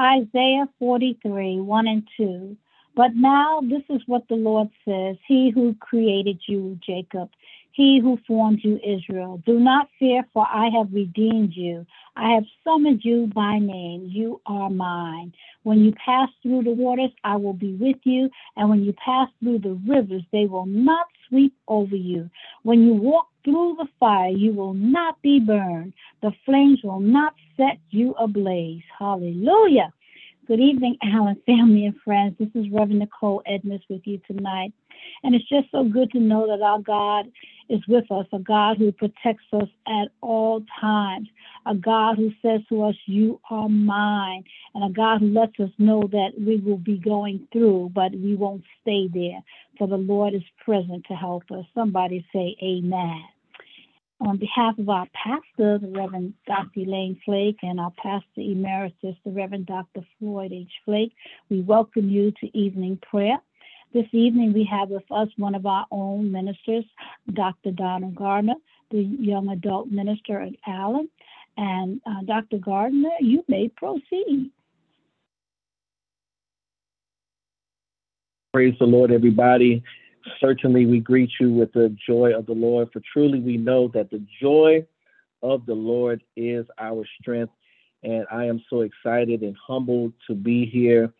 Isaiah 43, 1 and 2. But now this is what the Lord says He who created you, Jacob, he who formed you, Israel. Do not fear, for I have redeemed you. I have summoned you by name. You are mine. When you pass through the waters, I will be with you. And when you pass through the rivers, they will not sweep over you. When you walk through the fire, you will not be burned. The flames will not set you ablaze. Hallelujah. Good evening, Allen family and friends. This is Reverend Nichole Edness with you tonight. And it's just so good to know that our God is with us, a God who protects us at all times, a God who says to us, You are mine, and a God who lets us know that we will be going through, but we won't stay there, for the Lord is present to help us. Somebody say, Amen. On behalf of our pastor, the Reverend Dr. Elaine Flake, and our pastor emeritus, the Reverend Dr. Floyd H. Flake, we welcome you to evening prayer. This evening, we have with us one of our own ministers, Dr. Donald Garner, the young adult minister at Allen. And uh, Dr. Garner, you may proceed. Praise the Lord, everybody. Certainly, we greet you with the joy of the Lord, for truly we know that the joy of the Lord is our strength. And I am so excited and humbled to be here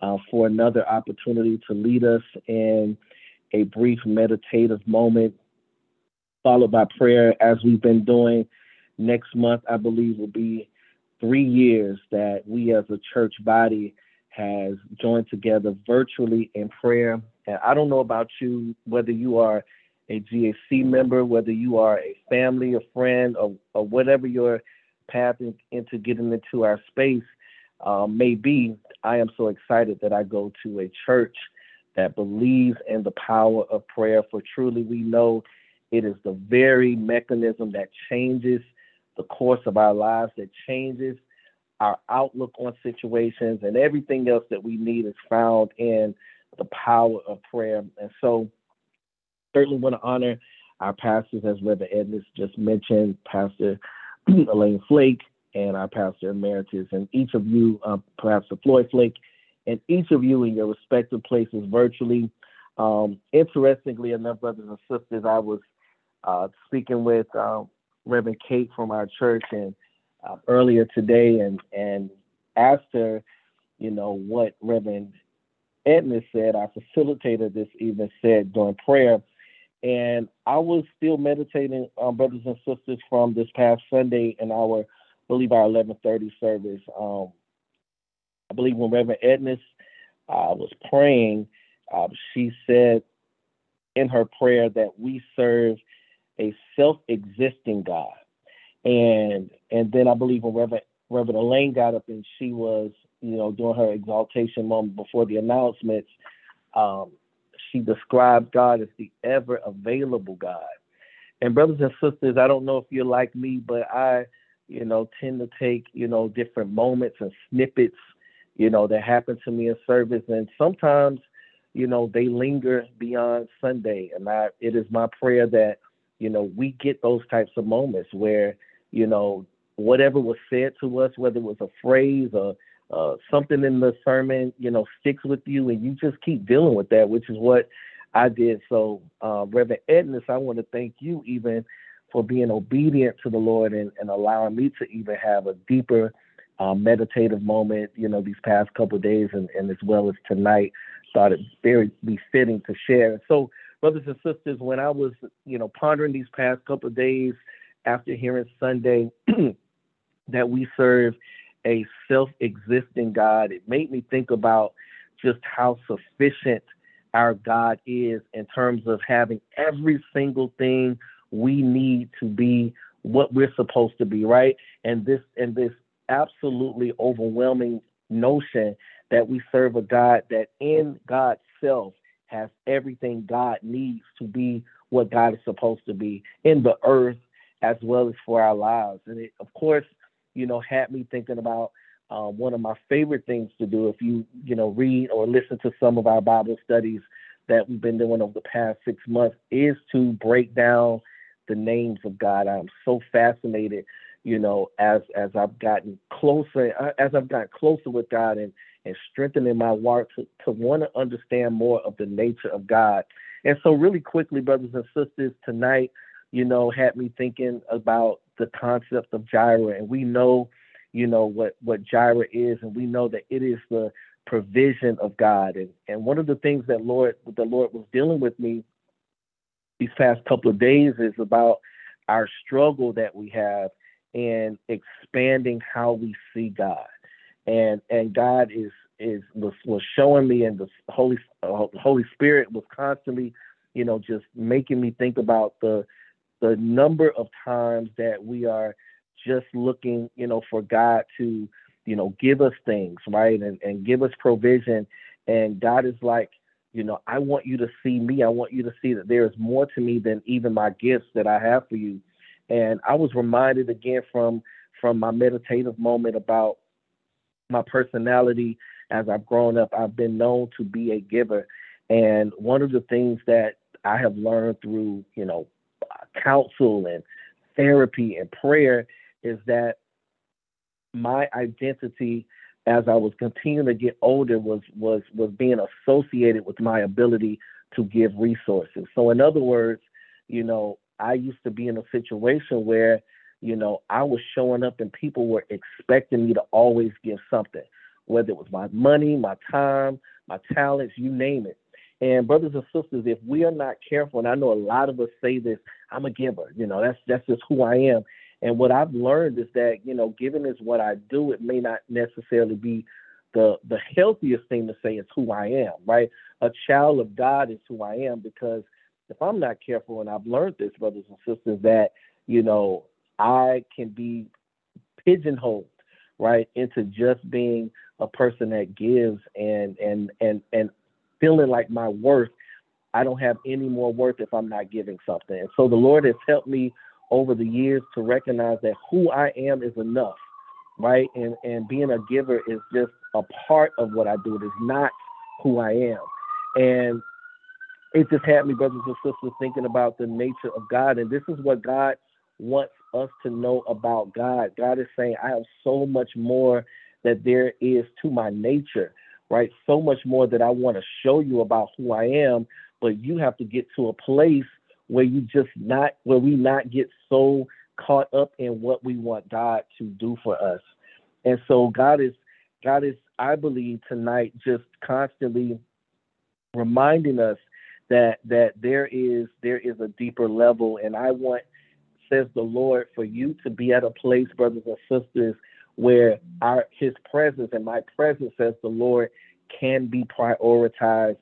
uh, for another opportunity to lead us in a brief meditative moment, followed by prayer, as we've been doing. Next month, I believe, will be three years that we as a church body has joined together virtually in prayer. And I don't know about you, whether you are a GAC member, whether you are a family, a friend, or, or whatever your path in, into getting into our space um, may be, I am so excited that I go to a church that believes in the power of prayer. For truly, we know it is the very mechanism that changes the course of our lives, that changes our outlook on situations, and everything else that we need is found in the power of prayer. And so, certainly want to honor our pastors, as Reverend Edness just mentioned, Pastor Elaine Flake, and our pastor emeritus, and each of you, uh, perhaps the Floyd Flake, and each of you in your respective places virtually. Um, interestingly enough, brothers and sisters, I was uh, speaking with uh, Reverend Kate from our church and uh, earlier today, and and asked her, you know, what Reverend Edness said. Our facilitator this evening said during prayer, and I was still meditating, um, brothers and sisters, from this past Sunday in our believe our 11:30 service. Um, I believe when Reverend Edness uh, was praying, uh, she said in her prayer that we serve a self-existing God, and and then I believe when Reverend Reverend Elaine got up and she was you know doing her exaltation moment before the announcements, um, she described God as the ever available God. And brothers and sisters, I don't know if you're like me, but I you know, tend to take, you know, different moments and snippets, you know, that happen to me in service. And sometimes, you know, they linger beyond Sunday. And I, it is my prayer that, you know, we get those types of moments where, you know, whatever was said to us, whether it was a phrase or uh, something in the sermon, you know, sticks with you and you just keep dealing with that, which is what I did. So, uh, Reverend Edness, I want to thank you even for being obedient to the Lord and, and allowing me to even have a deeper uh, meditative moment, you know, these past couple days and, and as well as tonight. Thought it very befitting to share. So, brothers and sisters, when I was, you know, pondering these past couple days after hearing Sunday that we serve a self-existing God, it made me think about just how sufficient our God is in terms of having every single thing we need to be what we're supposed to be, right? And this and this absolutely overwhelming notion that we serve a God that in God's self has everything God needs to be what God is supposed to be in the earth as well as for our lives. And it, of course, you know, had me thinking about uh, one of my favorite things to do. If you, you know, read or listen to some of our Bible studies that we've been doing over the past six months, is to break down the names of God. I'm so fascinated you know, as as I've gotten closer, uh, as I've gotten closer with God and and strengthening my walk to, to want to understand more of the nature of God. And so, really quickly, brothers and sisters, tonight, you know, had me thinking about the concept of Jireh, and we know, you know, what what Jireh is, and we know that it is the provision of God. And and one of the things that Lord the Lord was dealing with me these past couple of days is about our struggle that we have in expanding how we see God. And and God is is was was showing me and the Holy uh, Holy Spirit was constantly, you know, just making me think about the the number of times that we are just looking, you know, for God to, you know, give us things, right? And and give us provision. And God is like, you know, I want you to see me. I want you to see that there is more to me than even my gifts that I have for you. And I was reminded again from from my meditative moment about my personality as I've grown up. I've been known to be a giver. And one of the things that I have learned through, you know, counsel and therapy and prayer is that my identity as I was continuing to get older was was was being associated with my ability to give resources. So in other words, you know, I used to be in a situation where, you know, I was showing up and people were expecting me to always give something, whether it was my money, my time, my talents, you name it. And brothers and sisters, if we are not careful, and I know a lot of us say this, I'm a giver, you know, that's that's just who I am. And what I've learned is that, you know, giving is what I do. It may not necessarily be the the healthiest thing to say it's who I am, right? A child of God is who I am because if I'm not careful, and I've learned this, brothers and sisters, that you know I can be pigeonholed, right, into just being a person that gives and and and and feeling like my worth. I don't have any more worth if I'm not giving something. And so the Lord has helped me over the years to recognize that who I am is enough, right? And and being a giver is just a part of what I do. It is not who I am. And it just had me, brothers and sisters, thinking about the nature of God. And this is what God wants us to know about God. God is saying, I have so much more that there is to my nature, right? So much more that I want to show you about who I am, but you have to get to a place where you just not where we not get so caught up in what we want God to do for us. And so God is God is I believe tonight just constantly reminding us that that there is there is a deeper level and i want says the lord for you to be at a place brothers and sisters where our his presence and my presence says the lord can be prioritized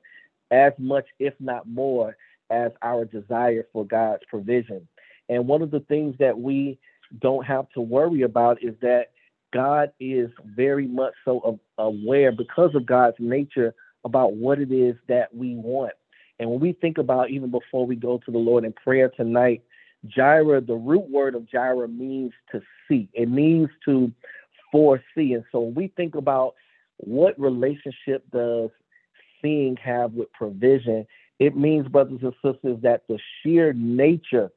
as much if not more as our desire for god's provision and one of the things that we don't have to worry about is that god is very much so aware because of god's nature about what it is that we want and when we think about even before we go to the Lord in prayer tonight, Jireh, the root word of Jireh means to see. It means to foresee. And so when we think about what relationship does seeing have with provision, it means, brothers and sisters, that the sheer nature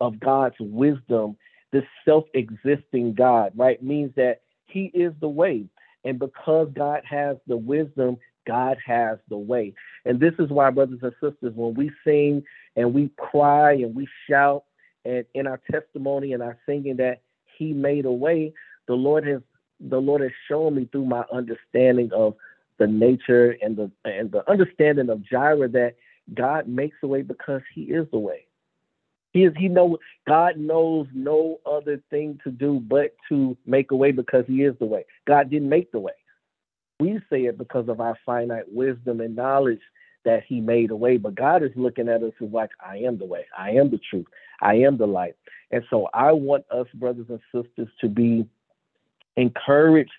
of God's wisdom, this self existing God, right, means that He is the way. And because God has the wisdom, God has the way. And this is why, brothers and sisters, when we sing and we cry and we shout and in our testimony and our singing that He made a way, the Lord has the Lord has shown me through my understanding of the nature and the and the understanding of Jireh that God makes a way because He is the way. He is He know God knows no other thing to do but to make a way because He is the way. God didn't make the way. We say it because of our finite wisdom and knowledge that He made a way. But God is looking at us as like, I am the way, I am the truth, I am the light. And so I want us, brothers and sisters, to be encouraged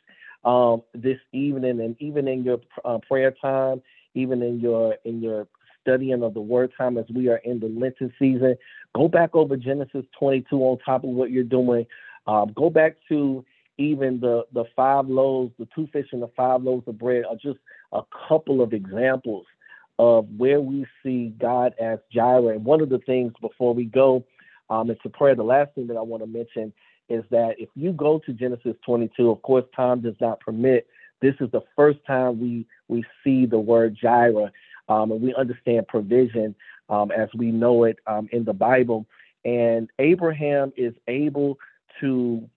um, this evening, and even in your uh, prayer time, even in your in your studying of the Word time as we are in the Lenten season. Go back over Genesis 22 on top of what you're doing. Um, go back to even the the five loaves, the two fish and the five loaves of bread are just a couple of examples of where we see God as Jireh. And one of the things before we go um, into prayer, the last thing that I want to mention is that if you go to Genesis 22, of course, time does not permit. This is the first time we we see the word Jireh, um, and we understand provision um, as we know it um, in the Bible. And Abraham is able to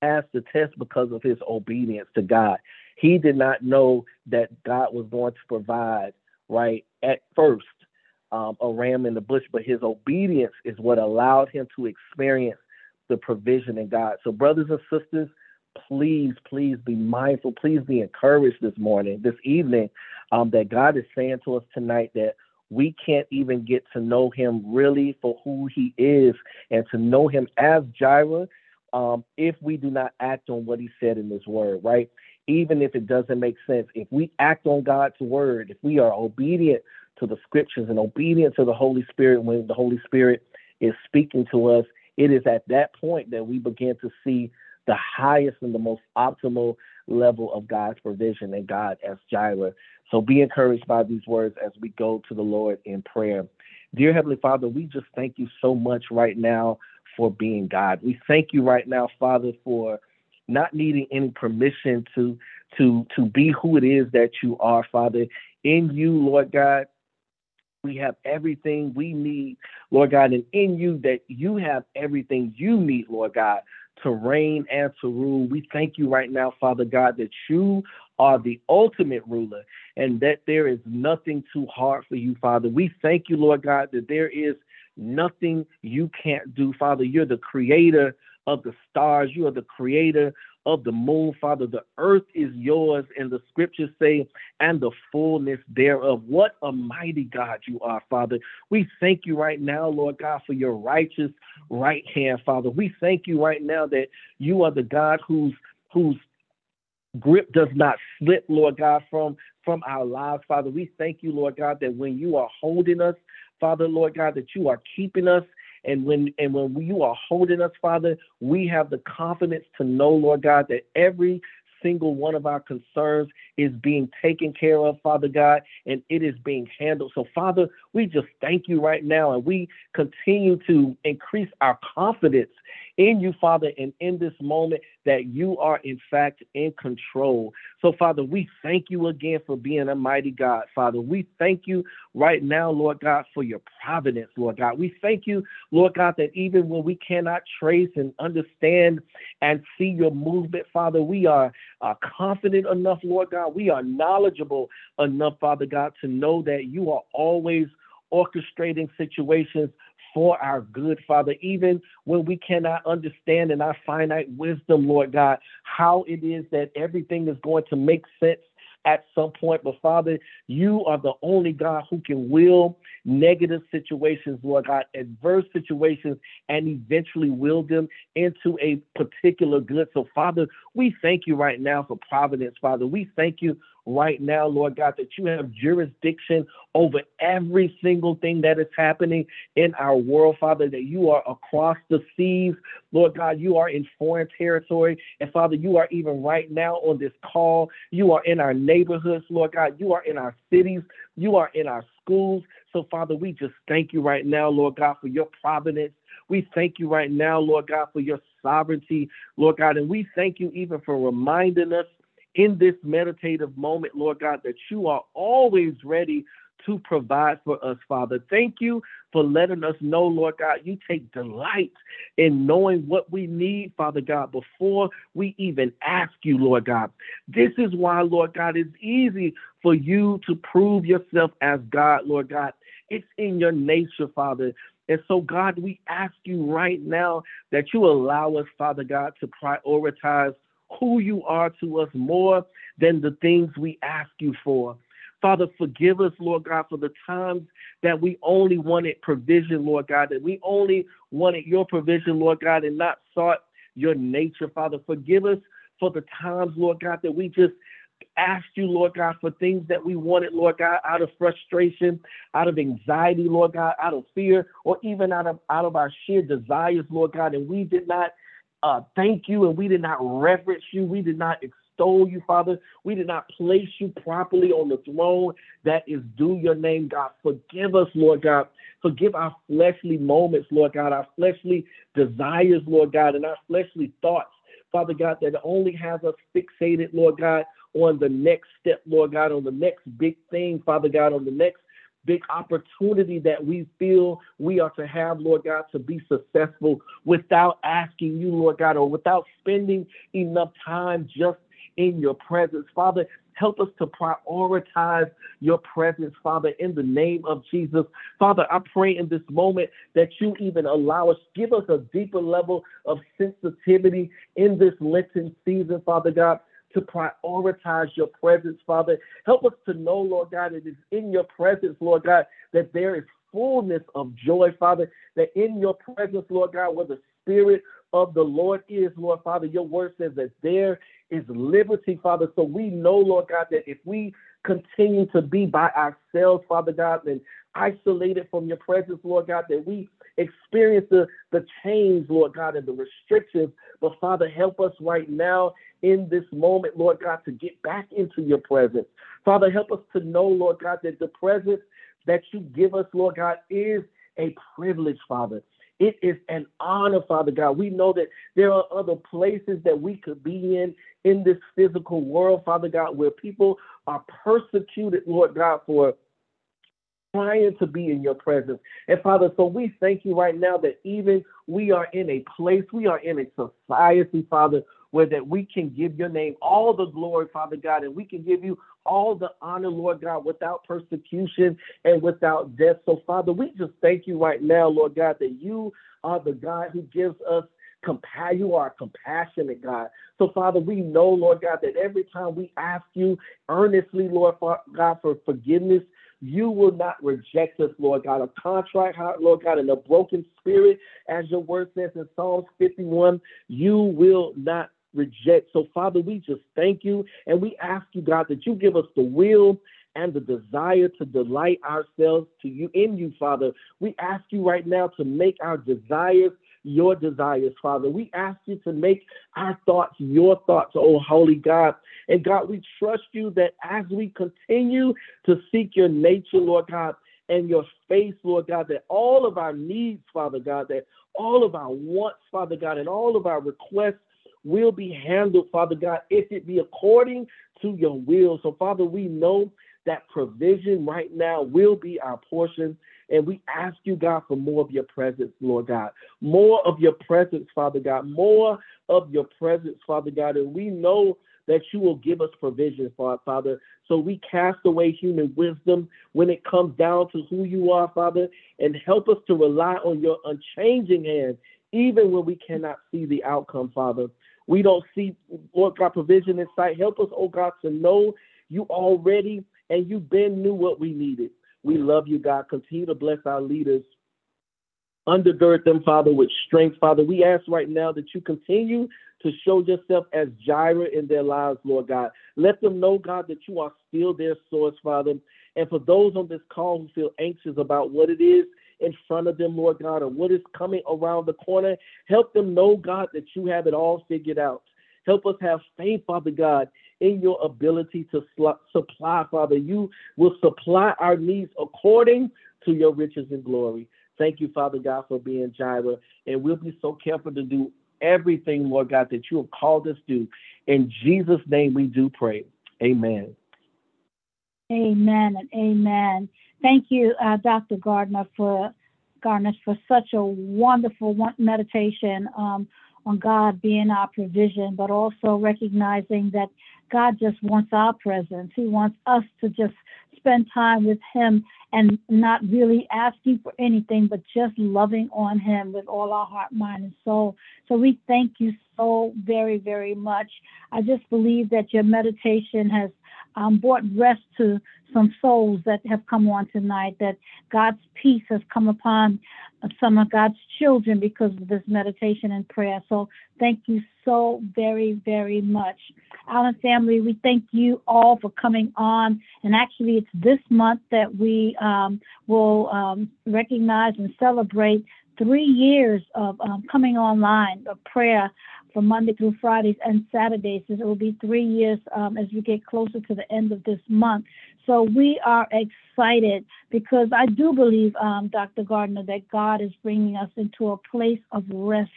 pass the test because of his obedience to God. He did not know that God was going to provide right at first um, a ram in the bush, but his obedience is what allowed him to experience the provision in God. So, brothers and sisters, please, please be mindful. Please be encouraged this morning, this evening, um, that God is saying to us tonight that we can't even get to know him really for who he is and to know him as Jireh um, if we do not act on what he said in this word, right? Even if it doesn't make sense, if we act on God's word, if we are obedient to the scriptures and obedient to the Holy Spirit when the Holy Spirit is speaking to us, it is at that point that we begin to see the highest and the most optimal level of God's provision and God as Jireh. So be encouraged by these words as we go to the Lord in prayer. Dear Heavenly Father, we just thank you so much right now for being God. We thank you right now, Father, for not needing any permission to to to be who it is that you are, Father. In you, Lord God, we have everything we need, Lord God, and in you that you have everything you need, Lord God, to reign and to rule. We thank you right now, Father God, that you are the ultimate ruler and that there is nothing too hard for you, Father. We thank you, Lord God, that there is nothing you can't do, Father. You're the creator of the stars, you are the creator of the moon, Father. The earth is yours, and the scriptures say, and the fullness thereof. What a mighty God you are, Father. We thank you right now, Lord God, for your righteous right hand, Father. We thank you right now that you are the God whose whose grip does not slip, Lord God, from from our lives, Father. We thank you, Lord God, that when you are holding us, Father, Lord God, that you are keeping us and when and when you are holding us, Father, we have the confidence to know, Lord God, that every single one of our concerns is being taken care of, Father God, and it is being handled. So, Father, we just thank you right now, and we continue to increase our confidence in you, Father, and in this moment that you are in fact in control. So, Father, we thank you again for being a mighty God, Father. We thank you right now, Lord God, for your providence, Lord God. We thank you, Lord God, that even when we cannot trace and understand and see your movement, Father, we are confident enough, Lord God. We are knowledgeable enough, Father God, to know that you are always orchestrating situations for our good, Father, even when we cannot understand in our finite wisdom, Lord God, how it is that everything is going to make sense at some point. But Father, you are the only God who can will negative situations, Lord God, adverse situations, and eventually will them into a particular good. So, Father, we thank you right now for providence, Father. We thank you right now, Lord God, that you have jurisdiction over every single thing that is happening in our world, Father, that you are across the seas. Lord God, you are in foreign territory. And Father, you are even right now on this call. You are in our neighborhoods, Lord God. You are in our cities. You are in our schools. So, Father, we just thank you right now, Lord God, for your providence. We thank you right now, Lord God, for your sovereignty, Lord God. And we thank you even for reminding us in this meditative moment, Lord God, that you are always ready to provide for us, Father. Thank you for letting us know, Lord God, you take delight in knowing what we need, Father God, before we even ask you, Lord God. This is why, Lord God, it's easy for you to prove yourself as God, Lord God. It's in your nature, Father. And so, God, we ask you right now that you allow us, Father God, to prioritize who you are to us more than the things we ask you for. Father, forgive us, Lord God, for the times that we only wanted provision, Lord God, that we only wanted your provision, Lord God, and not sought your nature, Father. Forgive us for the times, Lord God, that we just asked you, Lord God, for things that we wanted, Lord God, out of frustration, out of anxiety, Lord God, out of fear, or even out of out of our sheer desires, Lord God, and we did not uh, thank you and we did not reverence you. We did not extol you, Father. We did not place you properly on the throne that is due your name, God. Forgive us, Lord God. Forgive our fleshly moments, Lord God, our fleshly desires, Lord God, and our fleshly thoughts, Father God, that only has us fixated, Lord God, on the next step, Lord God, on the next big thing, Father God, on the next big opportunity that we feel we are to have, Lord God, to be successful without asking you, Lord God, or without spending enough time just in your presence. Father, help us to prioritize your presence, Father, in the name of Jesus. Father, I pray in this moment that you even allow us, give us a deeper level of sensitivity in this Lenten season, Father God to prioritize your presence, Father. Help us to know, Lord God, it is in your presence, Lord God, that there is fullness of joy, Father, that in your presence, Lord God, where the Spirit of the Lord is, Lord Father, your word says that there is liberty, Father. So we know, Lord God, that if we continue to be by ourselves, Father God, and isolated from your presence, Lord God, that we experience the, the change, Lord God, and the restrictions. But Father, help us right now in this moment, Lord God, to get back into your presence. Father, help us to know, Lord God, that the presence that you give us, Lord God, is a privilege, Father. It is an honor, Father God. We know that there are other places that we could be in in this physical world, Father God, where people are persecuted, Lord God, for trying to be in your presence. And Father, so we thank you right now that even we are in a place, we are in a society, Father, where that we can give your name all the glory, Father God, and we can give you all the honor, Lord God, without persecution and without death. So, Father, we just thank you right now, Lord God, that you are the God who gives us You are compassionate God. So, Father, we know, Lord God, that every time we ask you earnestly, Lord God, for forgiveness, you will not reject us, Lord God. A contrite heart, Lord God, and a broken spirit, as your word says in Psalms 51, you will not reject. So, Father, we just thank you and we ask you, God, that you give us the will and the desire to delight ourselves to you in you, Father. We ask you right now to make our desires your desires, Father. We ask you to make our thoughts your thoughts, oh holy God. And God, we trust you that as we continue to seek your nature, Lord God, and your face, Lord God, that all of our needs, Father God, that all of our wants, Father God, and all of our requests will be handled, Father God, if it be according to your will. So, Father, we know that provision right now will be our portion. And we ask you, God, for more of your presence, Lord God. More of your presence, Father God. More of your presence, Father God. And we know that you will give us provision, Father. So we cast away human wisdom when it comes down to who you are, Father, and help us to rely on your unchanging hand, even when we cannot see the outcome, Father. We don't see, Lord God, provision in sight. Help us, oh God, to know you already and you been knew what we needed. We love you, God. Continue to bless our leaders. Undergird them, Father, with strength, Father. We ask right now that you continue to show yourself as Jireh in their lives, Lord God. Let them know, God, that you are still their source, Father. And for those on this call who feel anxious about what it is in front of them, Lord God, or what is coming around the corner. Help them know, God, that you have it all figured out. Help us have faith, Father God, in your ability to supply, Father. You will supply our needs according to your riches and glory. Thank you, Father God, for being Jireh. And we'll be so careful to do everything, Lord God, that you have called us to. In Jesus' name we do pray. Amen. Amen and amen. Thank you, uh, Dr. Garner, for Garner for such a wonderful meditation um, on God being our provision, but also recognizing that God just wants our presence. He wants us to just spend time with Him and not really asking for anything, but just loving on Him with all our heart, mind, and soul. So we thank you so very, very much. I just believe that your meditation has um, brought rest to some souls that have come on tonight, that God's peace has come upon some of God's children because of this meditation and prayer. So thank you so very, very much. Allen family, we thank you all for coming on. And actually, it's this month that we um, will um, recognize and celebrate three years of um, coming online of prayer from Monday through Fridays and Saturdays. It will be three years um, as we get closer to the end of this month. So we are excited because I do believe, um, Dr. Garner, that God is bringing us into a place of rest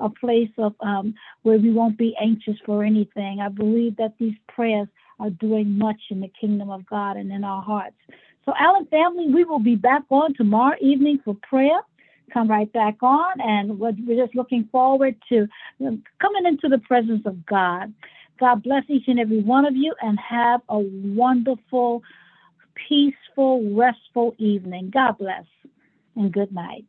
a place of um, where we won't be anxious for anything. I believe that these prayers are doing much in the kingdom of God and in our hearts. So, Allen family, we will be back on tomorrow evening for prayer. Come right back on, and we're just looking forward to um, coming into the presence of God. God bless each and every one of you, and have a wonderful, peaceful, restful evening. God bless, and good night.